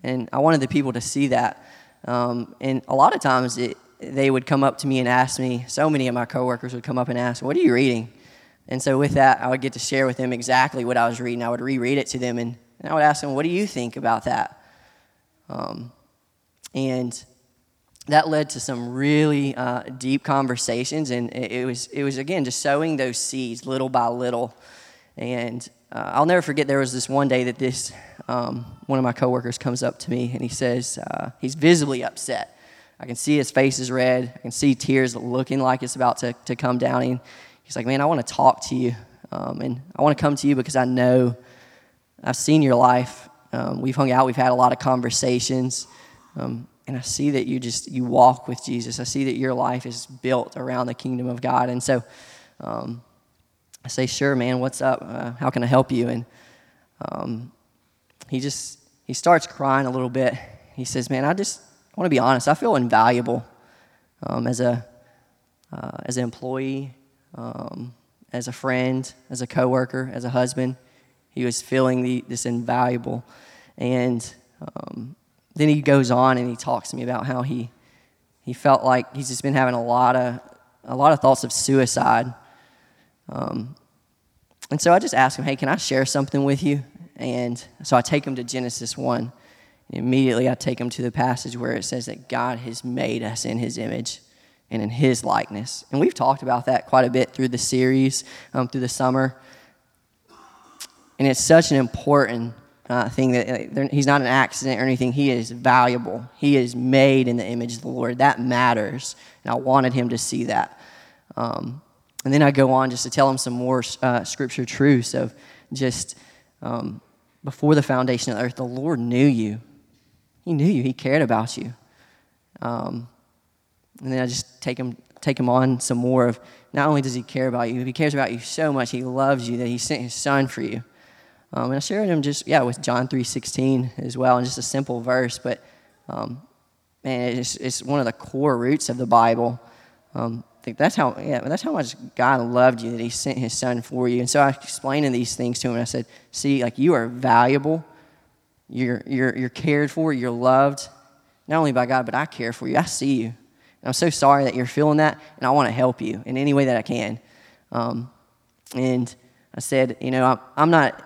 And I wanted the people to see that. Um, and a lot of times it, they would come up to me and ask me, so many of my coworkers would come up and ask, What are you reading? And so with that, I would get to share with them exactly what I was reading. I would reread it to them and, and I would ask them, What do you think about that? Um, and that led to some really uh, deep conversations, and it, it, was it was again just sowing those seeds little by little. And uh, I'll never forget there was this one day that this um, one of my coworkers comes up to me and he says uh, he's visibly upset. I can see his face is red. I can see tears looking like it's about to, to come down. And he's like, "Man, I want to talk to you, um, and I want to come to you because I know I've seen your life. Um, we've hung out. We've had a lot of conversations." Um, and I see that you just you walk with Jesus. I see that your life is built around the kingdom of God. And so um, I say, "Sure, man. What's up? Uh, how can I help you?" And um, he just he starts crying a little bit. He says, "Man, I just I want to be honest, I feel invaluable um, as, a, uh, as an employee, um, as a friend, as a coworker, as a husband. He was feeling the, this invaluable. And um, then he goes on and he talks to me about how he, he felt like he's just been having a lot of, a lot of thoughts of suicide. Um, and so I just asked him, hey, can I share something with you? And so I take him to Genesis 1 immediately, I take him to the passage where it says that God has made us in His image and in His likeness. And we've talked about that quite a bit through the series, um, through the summer. And it's such an important uh, thing that uh, he's not an accident or anything. He is valuable. He is made in the image of the Lord. That matters. And I wanted him to see that. Um, and then I go on just to tell him some more uh, scripture truths of just um, before the foundation of the earth, the Lord knew you. He knew you. He cared about you. Um, and then I just take him take him on some more of not only does he care about you, he cares about you so much. He loves you that he sent his son for you. Um, and I shared him just, yeah, with John 3.16 as well, and just a simple verse, but um, man, it's, it's one of the core roots of the Bible. Um, I think that's how, yeah, that's how much God loved you that he sent his son for you. And so I explained these things to him, and I said, see, like you are valuable, you're, you're, you're cared for, you're loved, not only by God, but I care for you. I see you. And I'm so sorry that you're feeling that, and I want to help you in any way that I can. Um, and I said, you know, I'm, I'm not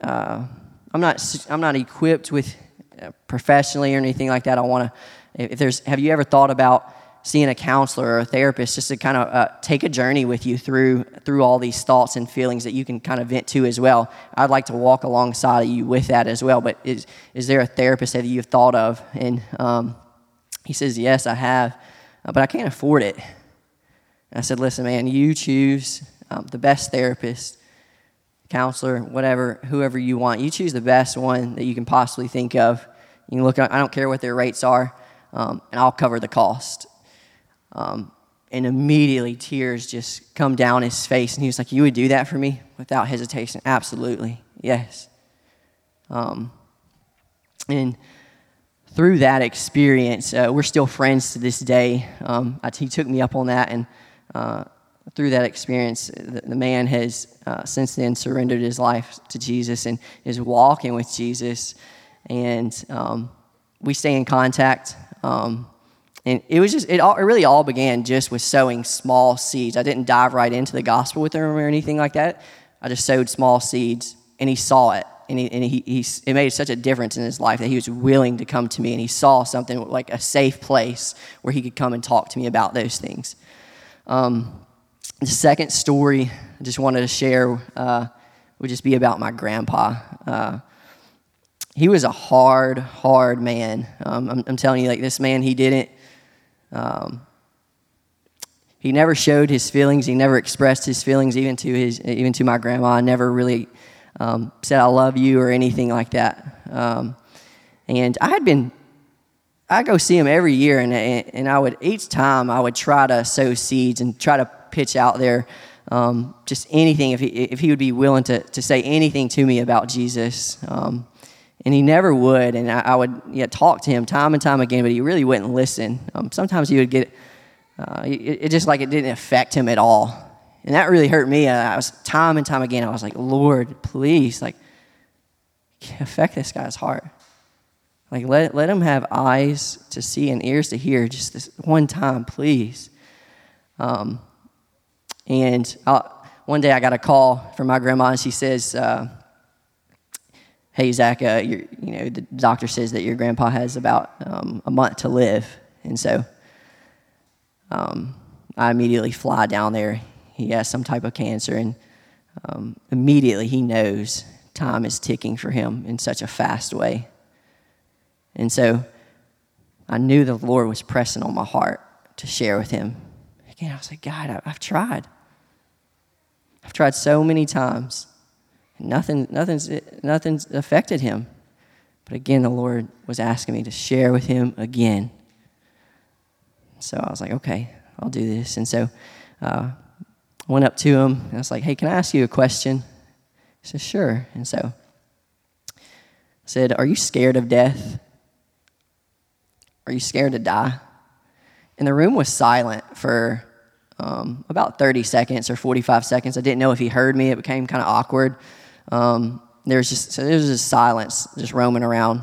uh, I'm not I'm not equipped with uh, professionally or anything like that. I want to. If there's, have you ever thought about seeing a counselor or a therapist just to kind of uh, take a journey with you through through all these thoughts and feelings that you can kind of vent to as well? I'd like to walk alongside of you with that as well. But is is there a therapist that you've thought of? And um, he says, yes, I have, uh, but I can't afford it. And I said, listen, man, you choose um, the best therapist counselor, whatever, whoever you want. You choose the best one that you can possibly think of. You can look, I don't care what their rates are, um, and I'll cover the cost. Um, and immediately tears just come down his face, and he was like, You would do that for me without hesitation? Absolutely, yes. Um, and through that experience, uh, we're still friends to this day. Um, I, he took me up on that, and uh, through that experience, the, the man has uh, since then surrendered his life to Jesus and is walking with Jesus. And um, we stay in contact. Um, and it was just, it, all, it really all began just with sowing small seeds. I didn't dive right into the gospel with him or anything like that. I just sowed small seeds, and he saw it. And, he, and he, he, it made such a difference in his life that he was willing to come to me and he saw something like a safe place where he could come and talk to me about those things. Um, the second story I just wanted to share uh, would just be about my grandpa. Uh, he was a hard, hard man. Um, I'm, I'm, telling you, like this man, he didn't. Um, he never showed his feelings. He never expressed his feelings, even to his, even to my grandma. I never really um, said I love you or anything like that. Um, and I had been, I go see him every year, and and I would each time I would try to sow seeds and try to pitch out there um, just anything if he if he would be willing to to say anything to me about Jesus. Um, and he never would, and I, I would yeah, talk to him time and time again, but he really wouldn't listen. Um, sometimes he would get uh, it, it, just like it didn't affect him at all. And that really hurt me. I was time and time again, I was like, Lord, please, like, affect this guy's heart. Like, let, let him have eyes to see and ears to hear just this one time, please. Um, and I'll, one day I got a call from my grandma, and she says, uh, Hey, Zach, uh, you know, the doctor says that your grandpa has about um, a month to live. And so um, I immediately fly down there. He has some type of cancer, and um, immediately he knows time is ticking for him in such a fast way. And so I knew the Lord was pressing on my heart to share with him. Again, I was like, God, I, have tried. I've tried so many times. Nothing, nothing's, nothing's affected him. But again, the Lord was asking me to share with him again. So I was like, okay, I'll do this. And so uh, I went up to him and I was like, hey, can I ask you a question? He said, sure. And so I said, Are you scared of death? Are you scared to die? And the room was silent for um, about 30 seconds or 45 seconds. I didn't know if he heard me. It became kind of awkward. Um, there was just so there was just silence, just roaming around.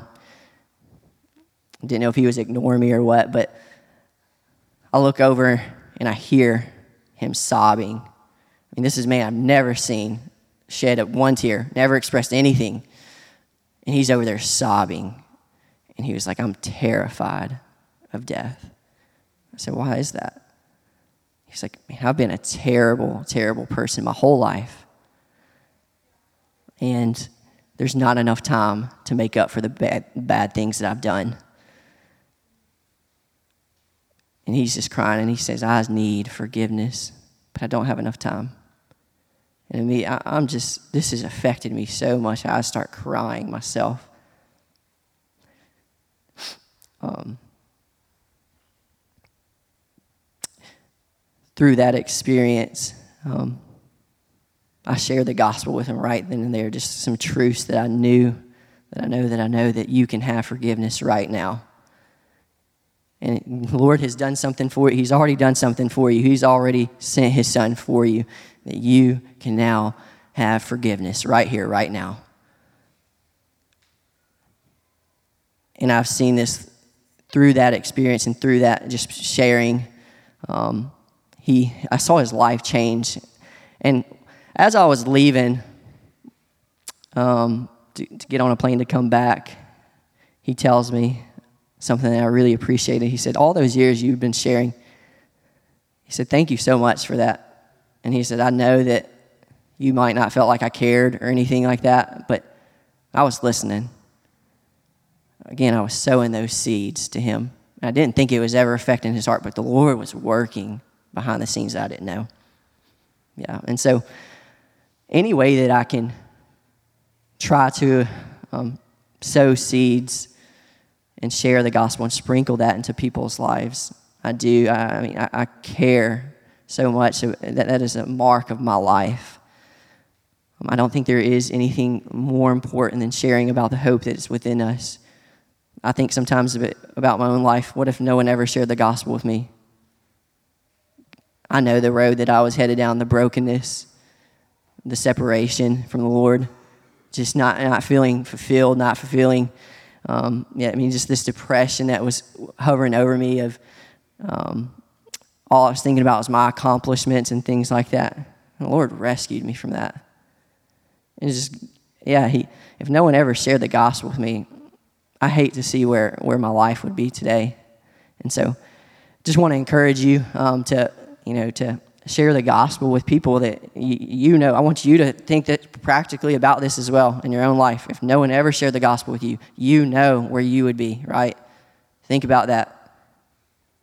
Didn't know if he was ignoring me or what, but I look over and I hear him sobbing. I mean, this is man I've never seen shed a one tear, never expressed anything. And he's over there sobbing. And he was like, I'm terrified of death. I said, Why is that? He's like, Man, I've been a terrible, terrible person my whole life. And there's not enough time to make up for the bad, bad things that I've done. And he's just crying and he says, I need forgiveness, but I don't have enough time. And me, I, am just, this has affected me so much. I start crying myself. Um, through that experience, um, I shared the gospel with him right then and there, just some truths that I knew, that I know that I know that you can have forgiveness right now. And the Lord has done something for you. He's already done something for you. He's already sent His Son for you that you can now have forgiveness right here, right now. And I've seen this through that experience and through that just sharing. Um, he, I saw his life change. And as I was leaving um, to, to get on a plane to come back, he tells me, something that I really appreciated. He said, All those years you've been sharing, he said, Thank you so much for that. And he said, I know that you might not felt like I cared or anything like that, but I was listening. Again, I was sowing those seeds to him. I didn't think it was ever affecting his heart, but the Lord was working behind the scenes I didn't know. Yeah, and so any way that I can try to um, sow seeds and share the gospel and sprinkle that into people's lives. I do. I, mean, I, I, care so much that that is a mark of my life. Um, I don't think there is anything more important than sharing about the hope that is within us. I think sometimes about my own life. What if no one ever shared the gospel with me? I know the road that I was headed down, the brokenness, the separation from the Lord, just not, not feeling fulfilled, not fulfilling um, yeah, I mean, just this depression that was hovering over me of um, all I was thinking about was my accomplishments and things like that. And the Lord rescued me from that. And just, yeah, he, if no one ever shared the gospel with me, I hate to see where, where my life would be today. And so just want to encourage you um, to, you know, to share the gospel with people that you, you, know. I want you to think that practically about this as well in your own life. If no one ever shared the gospel with you, you know where you would be, right? Think about that.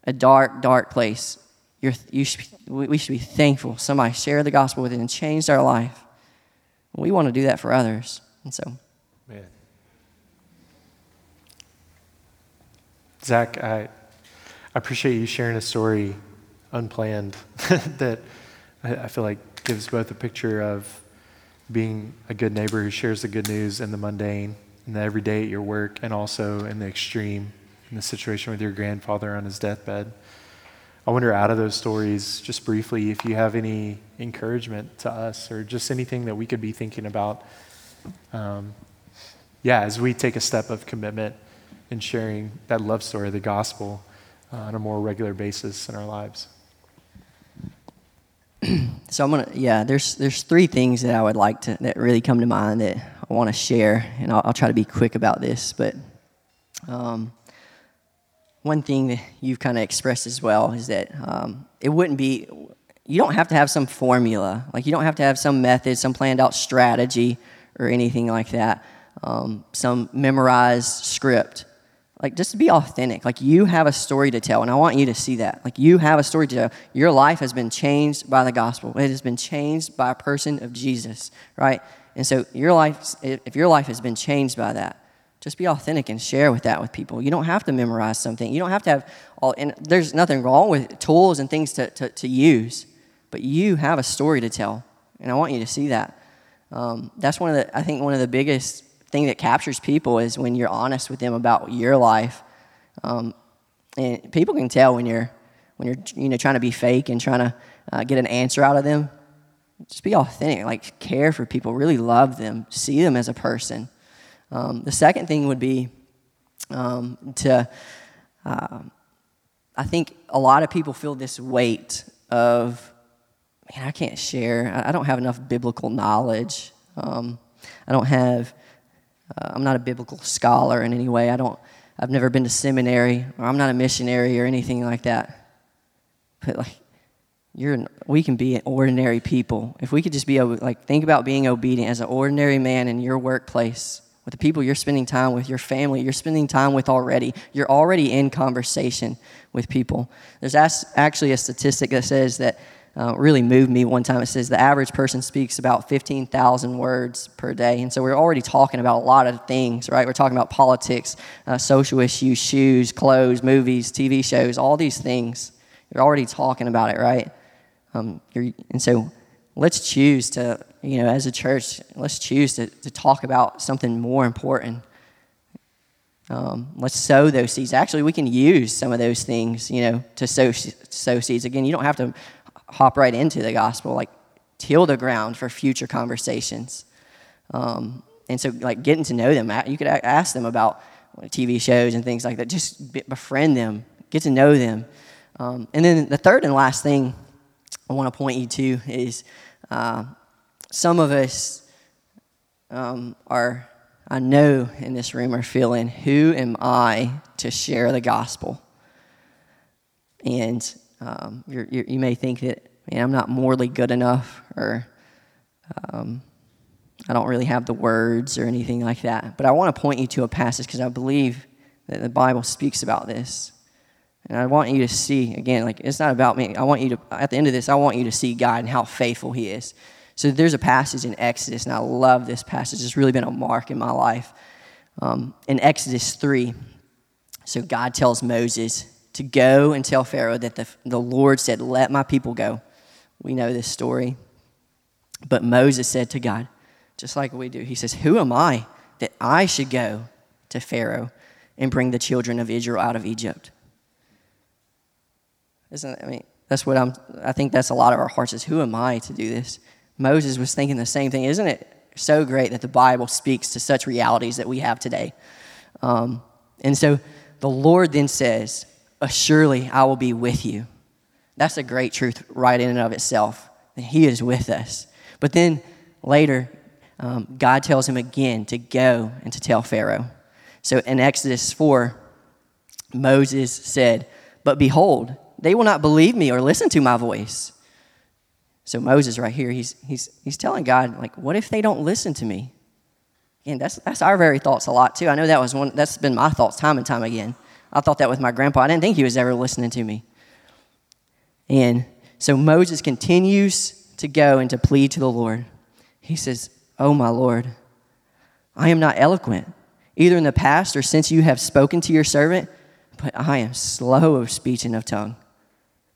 A dark, dark place. you're, you should, we should be thankful somebody shared the gospel with it and changed our life. We want to do that for others. And so, man. Zach, I, I appreciate you sharing a story unplanned that I, I feel like gives both a picture of being a good neighbor who shares the good news in the mundane, in the everyday at your work, and also in the extreme, in the situation with your grandfather on his deathbed. I wonder, out of those stories, just briefly, if you have any encouragement to us or just anything that we could be thinking about. Um, yeah, as we take a step of commitment in sharing that love story the gospel uh, on a more regular basis in our lives. so I'm gonna, yeah. There's there's three things that I would like to that really come to mind that I want to share, and I'll, I'll, try to be quick about this. But um, one thing that you've kind of expressed as well is that um, it wouldn't be, you don't have to have some formula. Like, you don't have to have some method, some planned out strategy, or anything like that, um, some memorized script. Like, just be authentic. Like, you have a story to tell, and I want you to see that. Like, you have a story to tell. Your life has been changed by the gospel, it has been changed by a person of Jesus, right? And so, your life, if your life has been changed by that, just be authentic and share with that with people. You don't have to memorize something. You don't have to have all, and there's nothing wrong with tools and things to, to, to use, but you have a story to tell. And I want you to see that. Um, that's one of the, I think one of the biggest thing that captures people is when you're honest with them about your life. Um, and people can tell when you're, when you're, you know, trying to be fake and trying to uh, get an answer out of them. Just be authentic, like care for people, really love them, see them as a person. Um, the second thing would be um, to, uh, I think a lot of people feel this weight of, man, I can't share. I don't have enough biblical knowledge. Um, I don't have, uh, I'm not a biblical scholar in any way. I don't, I've never been to seminary, or I'm not a missionary or anything like that. But like, you're, we can be ordinary people. If we could just be like, think about being obedient as an ordinary man in your workplace with the people you're spending time with, your family you're spending time with already. You're already in conversation with people. There's actually a statistic that says that uh, really moved me one time. It says the average person speaks about 15,000 words per day. And so we're already talking about a lot of things, right? We're talking about politics, uh, social issues, shoes, clothes, movies, TV shows, all these things. You're already talking about it, right? Um, and so let's choose to, you know, as a church, let's choose to, to talk about something more important. Um, let's sow those seeds. Actually, we can use some of those things, you know, to sow, sow seeds. Again, you don't have to hop right into the gospel. Like, till the ground for future conversations. Um, and so, like, getting to know them, you could ask them about TV shows and things like that. Just befriend them, get to know them. Um, and then the third and last thing I want to point you to is uh, some of us um, are, I know in this room, are feeling, who am I to share the gospel? And um, you're, you're, you may think that, man, I'm not morally good enough, or um, I don't really have the words or anything like that. But I want to point you to a passage because I believe that the Bible speaks about this. And I want you to see, again, like it's not about me. I want you to, at the end of this, I want you to see God and how faithful He is. So there's a passage in Exodus, and I love this passage. It's really been a mark in my life. Um, in Exodus 3, so God tells Moses to go and tell Pharaoh that the, the Lord said, Let my people go. We know this story. But Moses said to God, just like we do, he says, Who am I that I should go to Pharaoh and bring the children of Israel out of Egypt? Isn't I mean that's what I'm I think that's a lot of our hearts is who am I to do this? Moses was thinking the same thing. Isn't it so great that the Bible speaks to such realities that we have today? Um, and so the Lord then says, Surely I will be with you. That's a great truth right in and of itself. That He is with us. But then later, um, God tells him again to go and to tell Pharaoh. So in Exodus 4, Moses said, But behold, they will not believe me or listen to my voice. So Moses right here, he's, he's, he's telling God, like, what if they don't listen to me? And that's, that's our very thoughts a lot too. I know that was one, that's been my thoughts time and time again. I thought that with my grandpa. I didn't think he was ever listening to me. And so Moses continues to go and to plead to the Lord. He says, Oh, my Lord, I am not eloquent, either in the past or since you have spoken to your servant, but I am slow of speech and of tongue.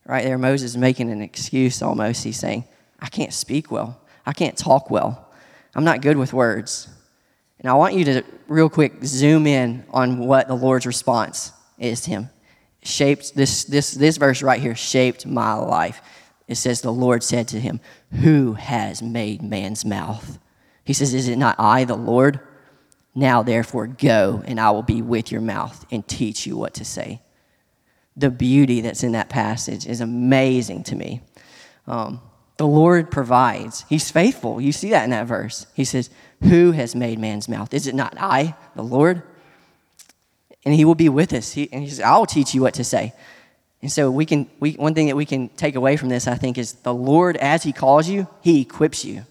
Right there, Moses is making an excuse almost. He's saying, I can't speak well, I can't talk well, I'm not good with words. And I want you to real quick zoom in on what the Lord's response is him. Shaped this this this verse right here shaped my life. It says the Lord said to him, "Who has made man's mouth?" He says, "Is it not I, the Lord? Now therefore go, and I will be with your mouth and teach you what to say." The beauty that's in that passage is amazing to me. Um, the Lord provides. He's faithful. You see that in that verse. He says, Who has made man's mouth? Is it not I, the Lord? And he will be with us. He, and he says, I'll teach you what to say. And so we can we, one thing that we can take away from this, I think, is the Lord, as He calls you, He equips you.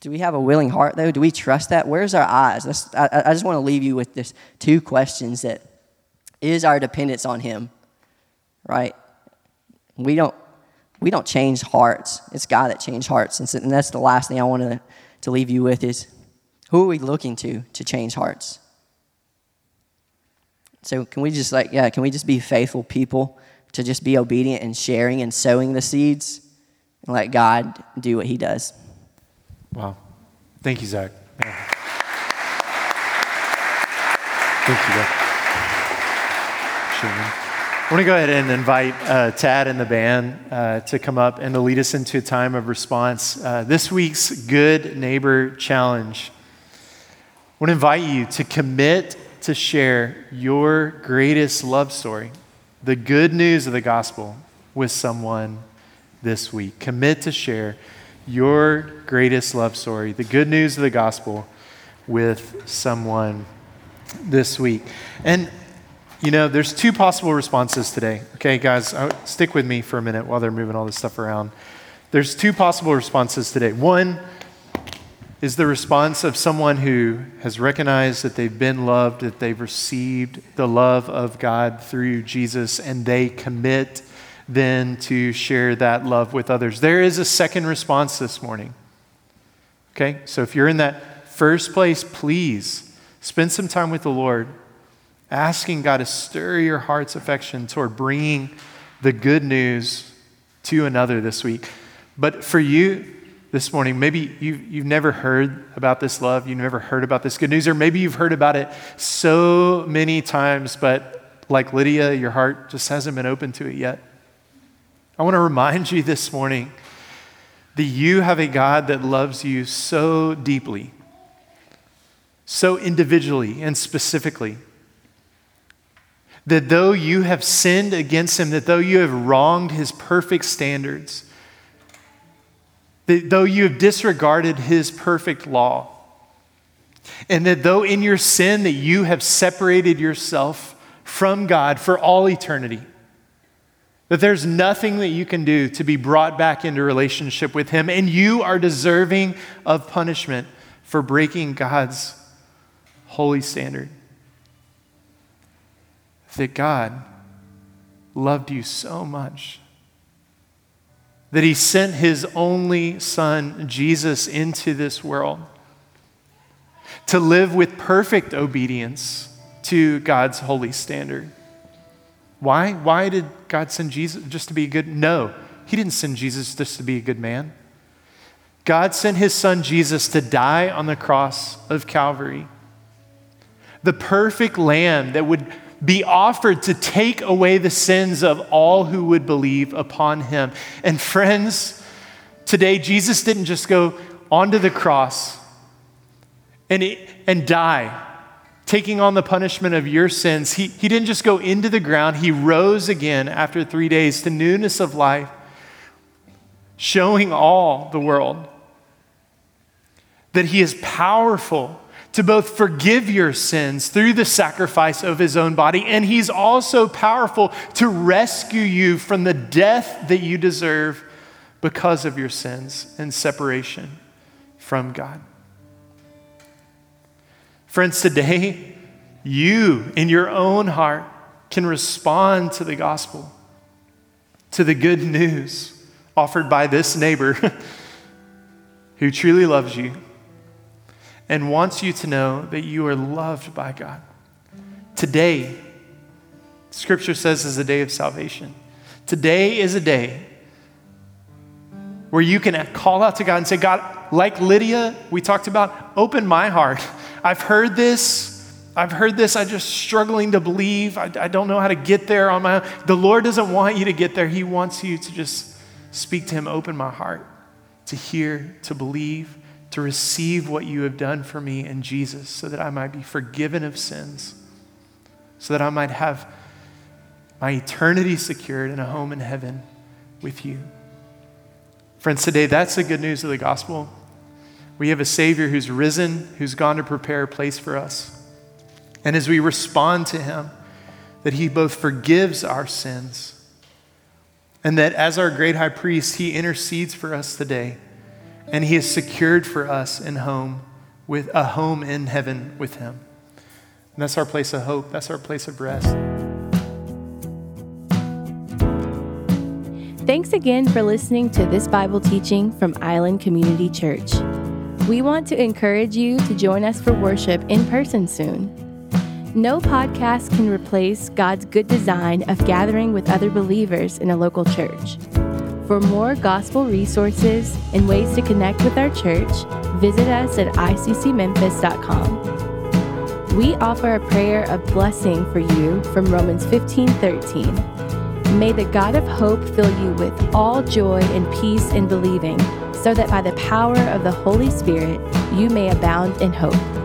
Do we have a willing heart though? Do we trust that? Where's our eyes? I, I just want to leave you with this two questions that is our dependence on Him, right? We don't we don't change hearts. It's God that changed hearts. And, so, and that's the last thing I want to, to leave you with is who are we looking to to change hearts? So can we just like, yeah, can we just be faithful people to just be obedient and sharing and sowing the seeds and let God do what he does? Wow. Thank you, Zach. Yeah. Thank you, Zach. Sure, I want to go ahead and invite uh, Tad and the band uh, to come up and to lead us into a time of response. Uh, this week's Good Neighbor Challenge. I want to invite you to commit to share your greatest love story, the good news of the gospel, with someone this week. Commit to share your greatest love story, the good news of the gospel, with someone this week. And you know, there's two possible responses today. Okay, guys, uh, stick with me for a minute while they're moving all this stuff around. There's two possible responses today. One is the response of someone who has recognized that they've been loved, that they've received the love of God through Jesus, and they commit then to share that love with others. There is a second response this morning. Okay, so if you're in that first place, please spend some time with the Lord asking God to stir your heart's affection toward bringing the good news to another this week. But for you this morning, maybe you, you've never heard about this love, you've never heard about this good news, or maybe you've heard about it so many times, but like Lydia, your heart just hasn't been open to it yet. I want to remind you this morning that you have a God that loves you so deeply, so individually and specifically that though you have sinned against him, that though you have wronged his perfect standards, that though you have disregarded his perfect law, and that though in your sin that you have separated yourself from God for all eternity, that there's nothing that you can do to be brought back into relationship with him, and you are deserving of punishment for breaking God's holy standard that God loved you so much that he sent his only son, Jesus, into this world to live with perfect obedience to God's holy standard. Why? Why did God send Jesus just to be a good? No, he didn't send Jesus just to be a good man. God sent his son Jesus to die on the cross of Calvary. The perfect lamb that would be offered to take away the sins of all who would believe upon him. And friends, today Jesus didn't just go onto the cross and, and die, taking on the punishment of your sins. He, he didn't just go into the ground, he rose again after three days to newness of life, showing all the world that he is powerful to both forgive your sins through the sacrifice of his own body, and he's also powerful to rescue you from the death that you deserve because of your sins and separation from God. Friends, today, you in your own heart can respond to the gospel. to the good news offered by this neighbor who truly loves you and wants you to know that you are loved by God. Today, Scripture says, is a day of salvation. Today is a day where you can call out to God and say, God, like Lydia, we talked about, open my heart. I've heard this. I've heard this. I'm just struggling to believe. I, I don't know how to get there on my own. The Lord doesn't want you to get there. He wants you to just speak to Him, open my heart, to hear, to believe, to receive what you have done for me in Jesus so that I might be forgiven of sins, so that I might have my eternity secured in a home in heaven with you. Friends, today that's the good news of the gospel. We have a Savior who's risen, who's gone to prepare a place for us. And as we respond to Him, that He both forgives our sins and that as our great high priest, He intercedes for us today. And He has secured for us in home with a home in heaven with Him. And that's our place of hope. That's our place of rest. Thanks again for listening to this Bible teaching from Island Community Church. We want to encourage you to join us for worship in person soon. No podcast can replace God's good design of gathering with other believers in a local church. For more gospel resources and ways to connect with our church, visit us at iccmemphis.com. We offer a prayer of blessing for you from Romans 15:13. May the God of hope fill you with all joy and peace in believing, so that by the power of the Holy Spirit you may abound in hope.